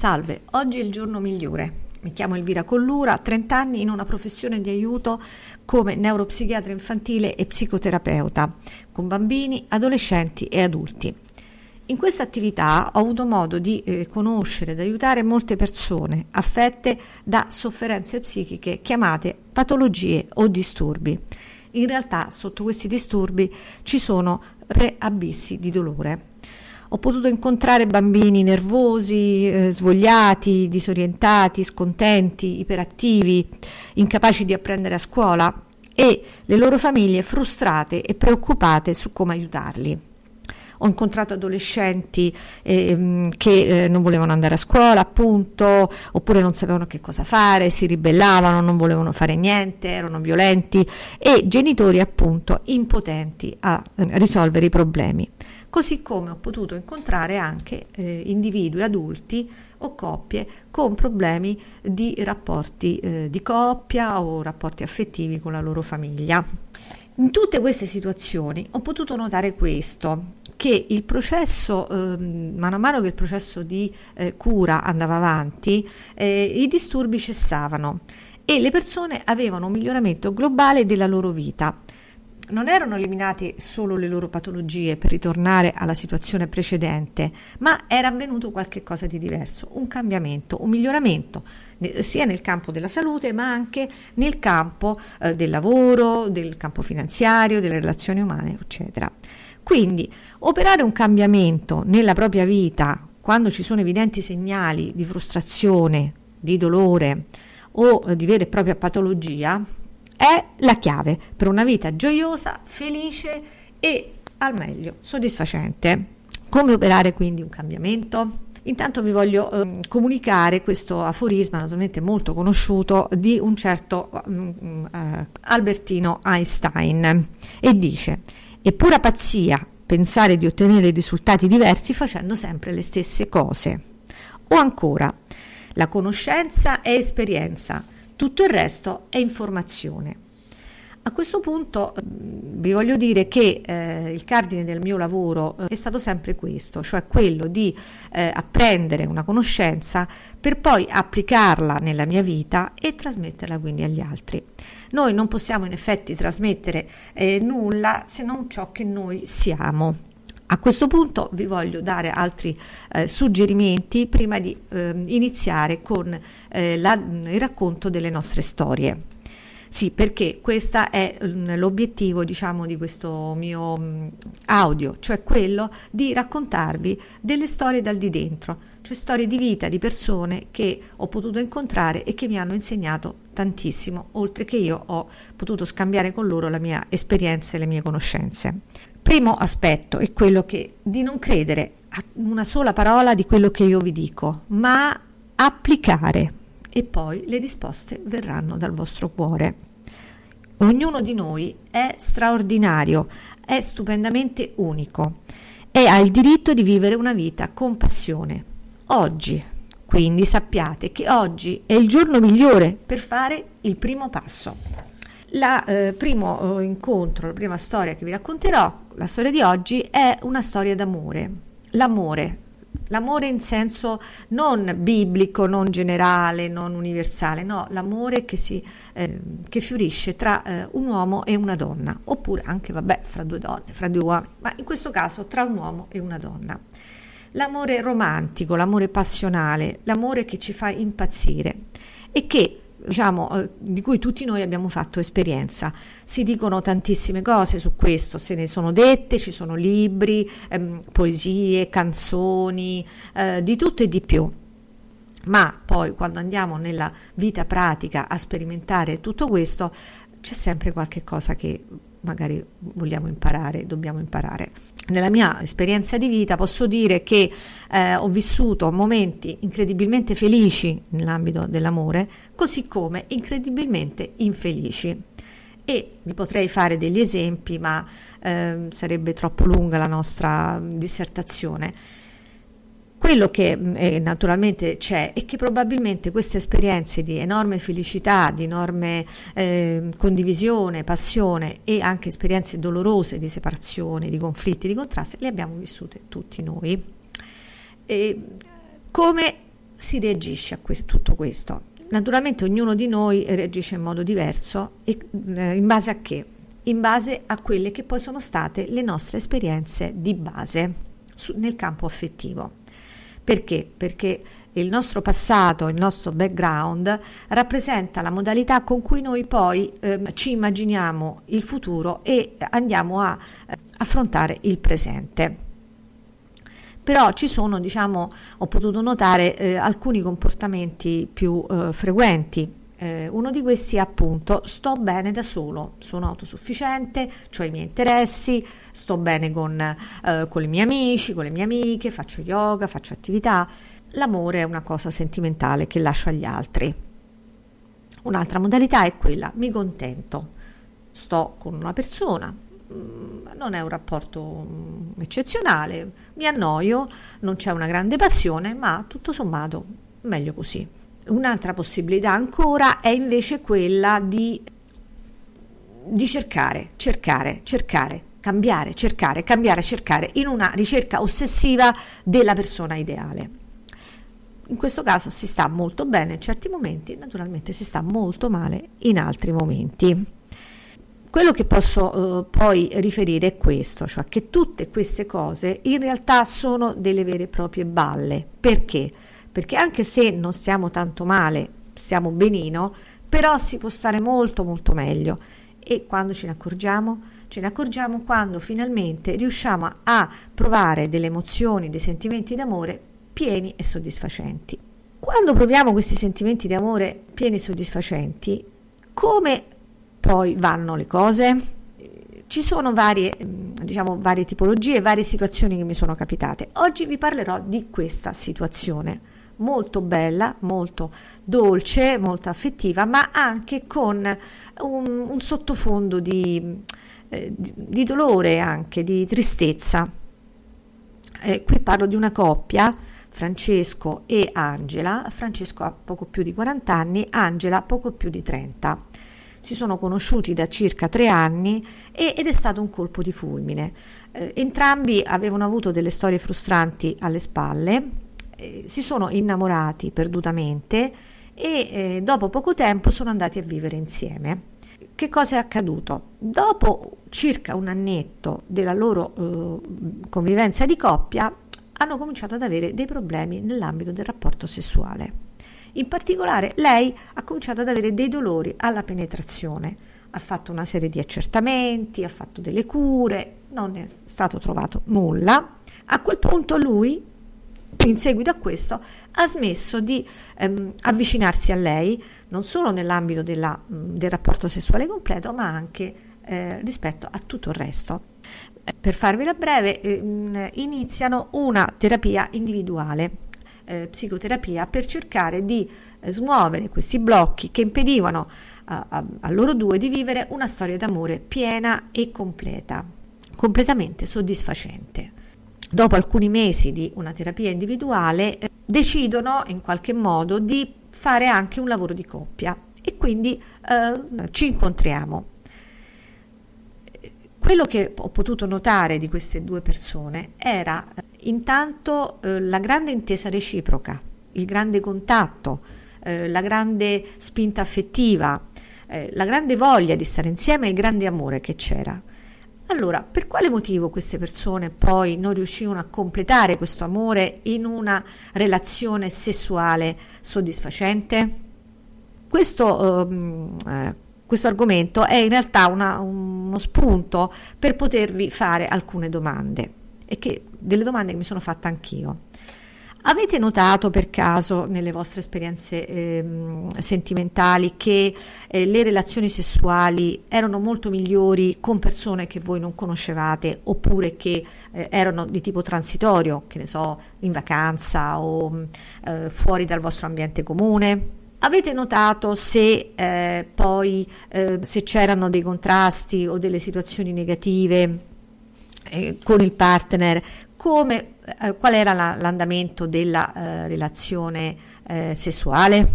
Salve, oggi è il giorno migliore. Mi chiamo Elvira Collura, 30 anni in una professione di aiuto come neuropsichiatra infantile e psicoterapeuta con bambini, adolescenti e adulti. In questa attività ho avuto modo di eh, conoscere ed aiutare molte persone affette da sofferenze psichiche chiamate patologie o disturbi. In realtà sotto questi disturbi ci sono tre abissi di dolore ho potuto incontrare bambini nervosi, eh, svogliati, disorientati, scontenti, iperattivi, incapaci di apprendere a scuola e le loro famiglie frustrate e preoccupate su come aiutarli. Ho incontrato adolescenti eh, che eh, non volevano andare a scuola, appunto, oppure non sapevano che cosa fare, si ribellavano, non volevano fare niente, erano violenti e genitori, appunto, impotenti a eh, risolvere i problemi così come ho potuto incontrare anche eh, individui adulti o coppie con problemi di rapporti eh, di coppia o rapporti affettivi con la loro famiglia. In tutte queste situazioni ho potuto notare questo, che il processo, eh, mano a mano che il processo di eh, cura andava avanti, eh, i disturbi cessavano e le persone avevano un miglioramento globale della loro vita non erano eliminate solo le loro patologie per ritornare alla situazione precedente, ma era avvenuto qualcosa di diverso, un cambiamento, un miglioramento sia nel campo della salute ma anche nel campo eh, del lavoro, del campo finanziario, delle relazioni umane, eccetera. Quindi operare un cambiamento nella propria vita quando ci sono evidenti segnali di frustrazione, di dolore o di vera e propria patologia è la chiave per una vita gioiosa, felice e al meglio soddisfacente. Come operare quindi un cambiamento? Intanto vi voglio eh, comunicare questo aforisma, naturalmente molto conosciuto, di un certo um, uh, Albertino Einstein e dice: È pura pazzia pensare di ottenere risultati diversi facendo sempre le stesse cose. O ancora, la conoscenza è esperienza tutto il resto è informazione. A questo punto mm, vi voglio dire che eh, il cardine del mio lavoro eh, è stato sempre questo, cioè quello di eh, apprendere una conoscenza per poi applicarla nella mia vita e trasmetterla quindi agli altri. Noi non possiamo in effetti trasmettere eh, nulla se non ciò che noi siamo. A questo punto vi voglio dare altri eh, suggerimenti prima di eh, iniziare con eh, la, il racconto delle nostre storie. Sì, perché questo è mm, l'obiettivo, diciamo, di questo mio mm, audio, cioè quello di raccontarvi delle storie dal di dentro, cioè storie di vita di persone che ho potuto incontrare e che mi hanno insegnato tantissimo, oltre che io ho potuto scambiare con loro la mia esperienza e le mie conoscenze. Primo aspetto è quello che di non credere a una sola parola di quello che io vi dico, ma applicare e poi le risposte verranno dal vostro cuore. Ognuno di noi è straordinario, è stupendamente unico e ha il diritto di vivere una vita con passione. Oggi, quindi sappiate che oggi è il giorno migliore per fare il primo passo. Il eh, primo eh, incontro, la prima storia che vi racconterò, la storia di oggi, è una storia d'amore. L'amore, l'amore in senso non biblico, non generale, non universale, no, l'amore che, si, eh, che fiorisce tra eh, un uomo e una donna, oppure anche, vabbè, fra due donne, fra due uomini, ma in questo caso tra un uomo e una donna. L'amore romantico, l'amore passionale, l'amore che ci fa impazzire e che diciamo, eh, di cui tutti noi abbiamo fatto esperienza. Si dicono tantissime cose su questo, se ne sono dette, ci sono libri, ehm, poesie, canzoni, eh, di tutto e di più. Ma poi quando andiamo nella vita pratica a sperimentare tutto questo, c'è sempre qualche cosa che magari vogliamo imparare, dobbiamo imparare. Nella mia esperienza di vita posso dire che eh, ho vissuto momenti incredibilmente felici nell'ambito dell'amore, così come incredibilmente infelici. E vi potrei fare degli esempi, ma eh, sarebbe troppo lunga la nostra dissertazione. Quello che mm, eh, naturalmente c'è è che probabilmente queste esperienze di enorme felicità, di enorme eh, condivisione, passione e anche esperienze dolorose di separazione, di conflitti, di contrasti, le abbiamo vissute tutti noi. E come si reagisce a questo, tutto questo? Naturalmente ognuno di noi reagisce in modo diverso e eh, in base a che? In base a quelle che poi sono state le nostre esperienze di base su, nel campo affettivo. Perché? Perché il nostro passato, il nostro background rappresenta la modalità con cui noi poi eh, ci immaginiamo il futuro e andiamo a eh, affrontare il presente però ci sono, diciamo, ho potuto notare eh, alcuni comportamenti più eh, frequenti. Eh, uno di questi è appunto sto bene da solo, sono autosufficiente, ho i miei interessi, sto bene con, eh, con i miei amici, con le mie amiche, faccio yoga, faccio attività. L'amore è una cosa sentimentale che lascio agli altri. Un'altra modalità è quella, mi contento, sto con una persona, Mm, non è un rapporto mm, eccezionale, mi annoio, non c'è una grande passione, ma tutto sommato meglio così. Un'altra possibilità ancora è invece quella di, di cercare, cercare, cercare, cambiare, cercare, cambiare, cercare, in una ricerca ossessiva della persona ideale. In questo caso si sta molto bene in certi momenti, naturalmente si sta molto male in altri momenti. Quello che posso eh, poi riferire è questo, cioè che tutte queste cose in realtà sono delle vere e proprie balle. Perché? Perché anche se non stiamo tanto male, stiamo benino, però si può stare molto molto meglio. E quando ce ne accorgiamo? Ce ne accorgiamo quando finalmente riusciamo a provare delle emozioni, dei sentimenti d'amore pieni e soddisfacenti. Quando proviamo questi sentimenti di amore pieni e soddisfacenti, come poi vanno le cose. Ci sono varie, diciamo, varie tipologie, varie situazioni che mi sono capitate. Oggi vi parlerò di questa situazione molto bella, molto dolce, molto affettiva, ma anche con un, un sottofondo di, eh, di, dolore, anche di tristezza. Eh, qui parlo di una coppia, Francesco e Angela. Francesco ha poco più di 40 anni, Angela poco più di 30 si sono conosciuti da circa tre anni ed è stato un colpo di fulmine. Eh, entrambi avevano avuto delle storie frustranti alle spalle, eh, si sono innamorati perdutamente e eh, dopo poco tempo sono andati a vivere insieme. Che cosa è accaduto? Dopo circa un annetto della loro eh, convivenza di coppia hanno cominciato ad avere dei problemi nell'ambito del rapporto sessuale. In particolare lei ha cominciato ad avere dei dolori alla penetrazione, ha fatto una serie di accertamenti, ha fatto delle cure, non è stato trovato nulla. A quel punto lui, in seguito a questo, ha smesso di ehm, avvicinarsi a lei, non solo nell'ambito della, del rapporto sessuale completo, ma anche eh, rispetto a tutto il resto. Per farvela breve, eh, iniziano una terapia individuale eh, psicoterapia per cercare di eh, smuovere questi blocchi che impedivano a, a, a loro due di vivere una storia d'amore piena e completa, completamente soddisfacente. Dopo alcuni mesi di una terapia individuale eh, decidono in qualche modo di fare anche un lavoro di coppia e quindi eh, ci incontriamo. Quello che ho potuto notare di queste due persone era eh, intanto eh, la grande intesa reciproca, il grande contatto, eh, la grande spinta affettiva, eh, la grande voglia di stare insieme e il grande amore che c'era. Allora, per quale motivo queste persone poi non riuscivano a completare questo amore in una relazione sessuale soddisfacente? Questo ehm, eh, questo argomento è in realtà una, uno spunto per potervi fare alcune domande e che delle domande che mi sono fatta anch'io. Avete notato per caso nelle vostre esperienze eh, sentimentali che eh, le relazioni sessuali erano molto migliori con persone che voi non conoscevate oppure che eh, erano di tipo transitorio, che ne so, in vacanza o eh, fuori dal vostro ambiente comune? Avete notato se eh, poi eh, se c'erano dei contrasti o delle situazioni negative con il partner, come, eh, qual era la, l'andamento della eh, relazione eh, sessuale?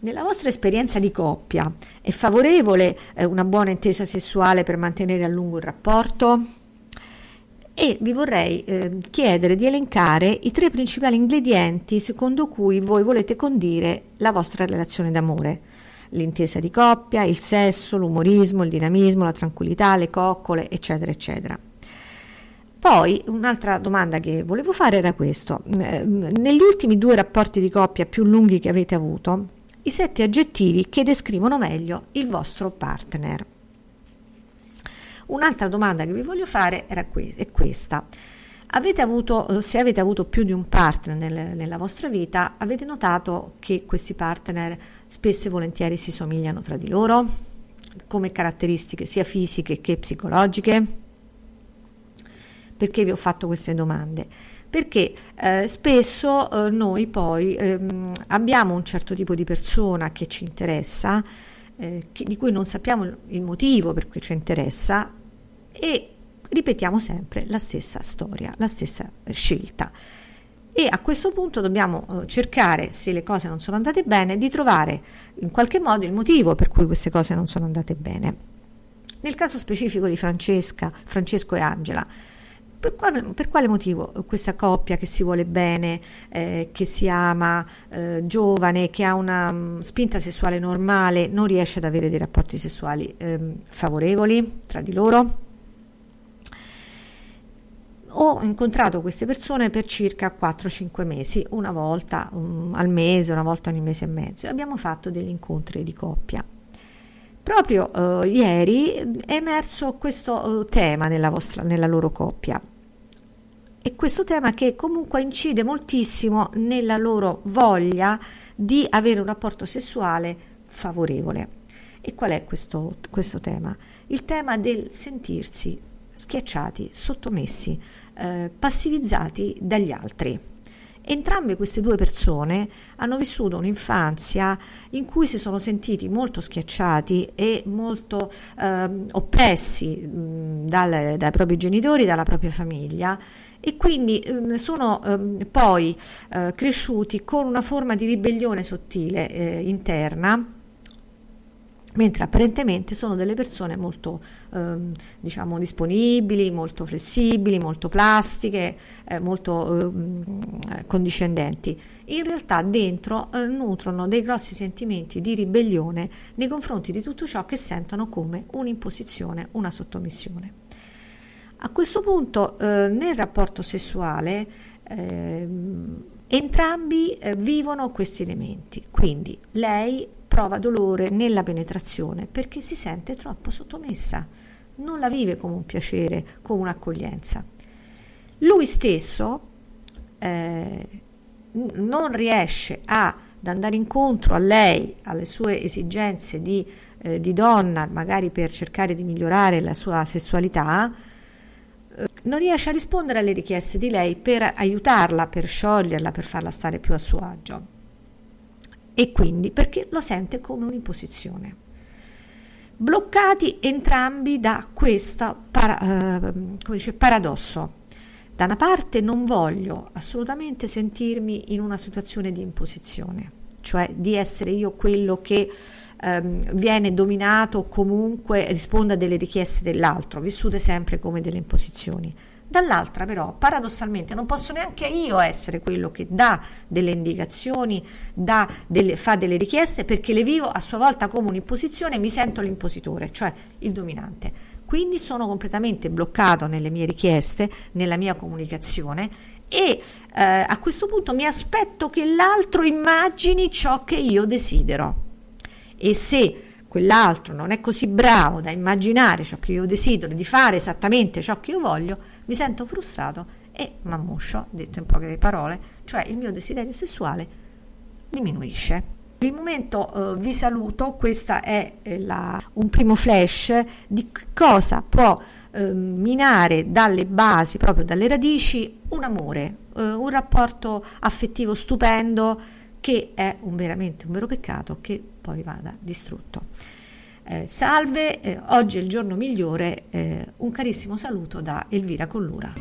Nella vostra esperienza di coppia è favorevole una buona intesa sessuale per mantenere a lungo il rapporto? e vi vorrei eh, chiedere di elencare i tre principali ingredienti secondo cui voi volete condire la vostra relazione d'amore. L'intesa di coppia, il sesso, l'umorismo, il dinamismo, la tranquillità, le coccole, eccetera, eccetera. Poi un'altra domanda che volevo fare era questo. Eh, negli ultimi due rapporti di coppia più lunghi che avete avuto, i sette aggettivi che descrivono meglio il vostro partner. Un'altra domanda che vi voglio fare que- è questa. Avete avuto, se avete avuto più di un partner nel, nella vostra vita, avete notato che questi partner spesso e volentieri si somigliano tra di loro, come caratteristiche sia fisiche che psicologiche? Perché vi ho fatto queste domande? Perché eh, spesso eh, noi poi ehm, abbiamo un certo tipo di persona che ci interessa, eh, che, di cui non sappiamo il motivo per cui ci interessa e ripetiamo sempre la stessa storia, la stessa scelta. E a questo punto dobbiamo eh, cercare, se le cose non sono andate bene, di trovare in qualche modo il motivo per cui queste cose non sono andate bene. Nel caso specifico di Francesca, Francesco e Angela, per quale, per quale, motivo questa coppia che si vuole bene, eh, che si ama, eh, giovane, che ha una um, spinta sessuale normale, non riesce ad avere dei rapporti sessuali eh, favorevoli tra di loro? Ho incontrato queste persone per circa 4-5 mesi, una volta um, al mese, una volta ogni mese e mezzo, e abbiamo fatto degli incontri di coppia. Proprio uh, ieri è emerso questo uh, tema nella, vostra, nella loro coppia e questo tema che comunque incide moltissimo nella loro voglia di avere un rapporto sessuale favorevole. E qual è questo, questo tema? Il tema del sentirsi schiacciati, sottomessi, eh, passivizzati dagli altri. Entrambe queste due persone hanno vissuto un'infanzia in cui si sono sentiti molto schiacciati e molto eh, oppressi mh, dal, dai propri genitori, dalla propria famiglia. E quindi eh, sono eh, poi eh, cresciuti con una forma di ribellione sottile eh, interna mentre apparentemente sono delle persone molto ehm, diciamo disponibili, molto flessibili, molto plastiche, eh, molto ehm, condiscendenti. In realtà dentro eh, nutrono dei grossi sentimenti di ribellione nei confronti di tutto ciò che sentono come un'imposizione, una sottomissione. A questo punto eh, nel rapporto sessuale eh, entrambi eh, vivono questi elementi, quindi lei prova dolore nella penetrazione perché si sente troppo sottomessa, non la vive come un piacere, come un'accoglienza. Lui stesso eh, non riesce ad andare incontro a lei, alle sue esigenze di, eh, di donna, magari per cercare di migliorare la sua sessualità, non riesce a rispondere alle richieste di lei per aiutarla, per scioglierla, per farla stare più a suo agio. E quindi perché lo sente come un'imposizione. Bloccati entrambi da questo para, eh, paradosso. Da una parte non voglio assolutamente sentirmi in una situazione di imposizione, cioè di essere io quello che ehm, viene dominato o comunque risponde a delle richieste dell'altro, vissute sempre come delle imposizioni. Dall'altra però, paradossalmente, non posso neanche io essere quello che dà delle indicazioni, dà delle, fa delle richieste, perché le vivo a sua volta come un'imposizione e mi sento l'impositore, cioè il dominante. Quindi sono completamente bloccato nelle mie richieste, nella mia comunicazione e eh, a questo punto mi aspetto che l'altro immagini ciò che io desidero e se quell'altro non è così bravo da immaginare ciò che io desidero, di fare esattamente ciò che io voglio, mi sento frustrato e mammoscio, detto in poche parole, cioè il mio desiderio sessuale diminuisce. Per il momento eh, vi saluto, questo è la, un primo flash di cosa può eh, minare dalle basi, proprio dalle radici, un amore, eh, un rapporto affettivo stupendo che è un, veramente un vero peccato che poi vada distrutto. Eh, salve, eh, oggi è il giorno migliore, eh, un carissimo saluto da Elvira Collura.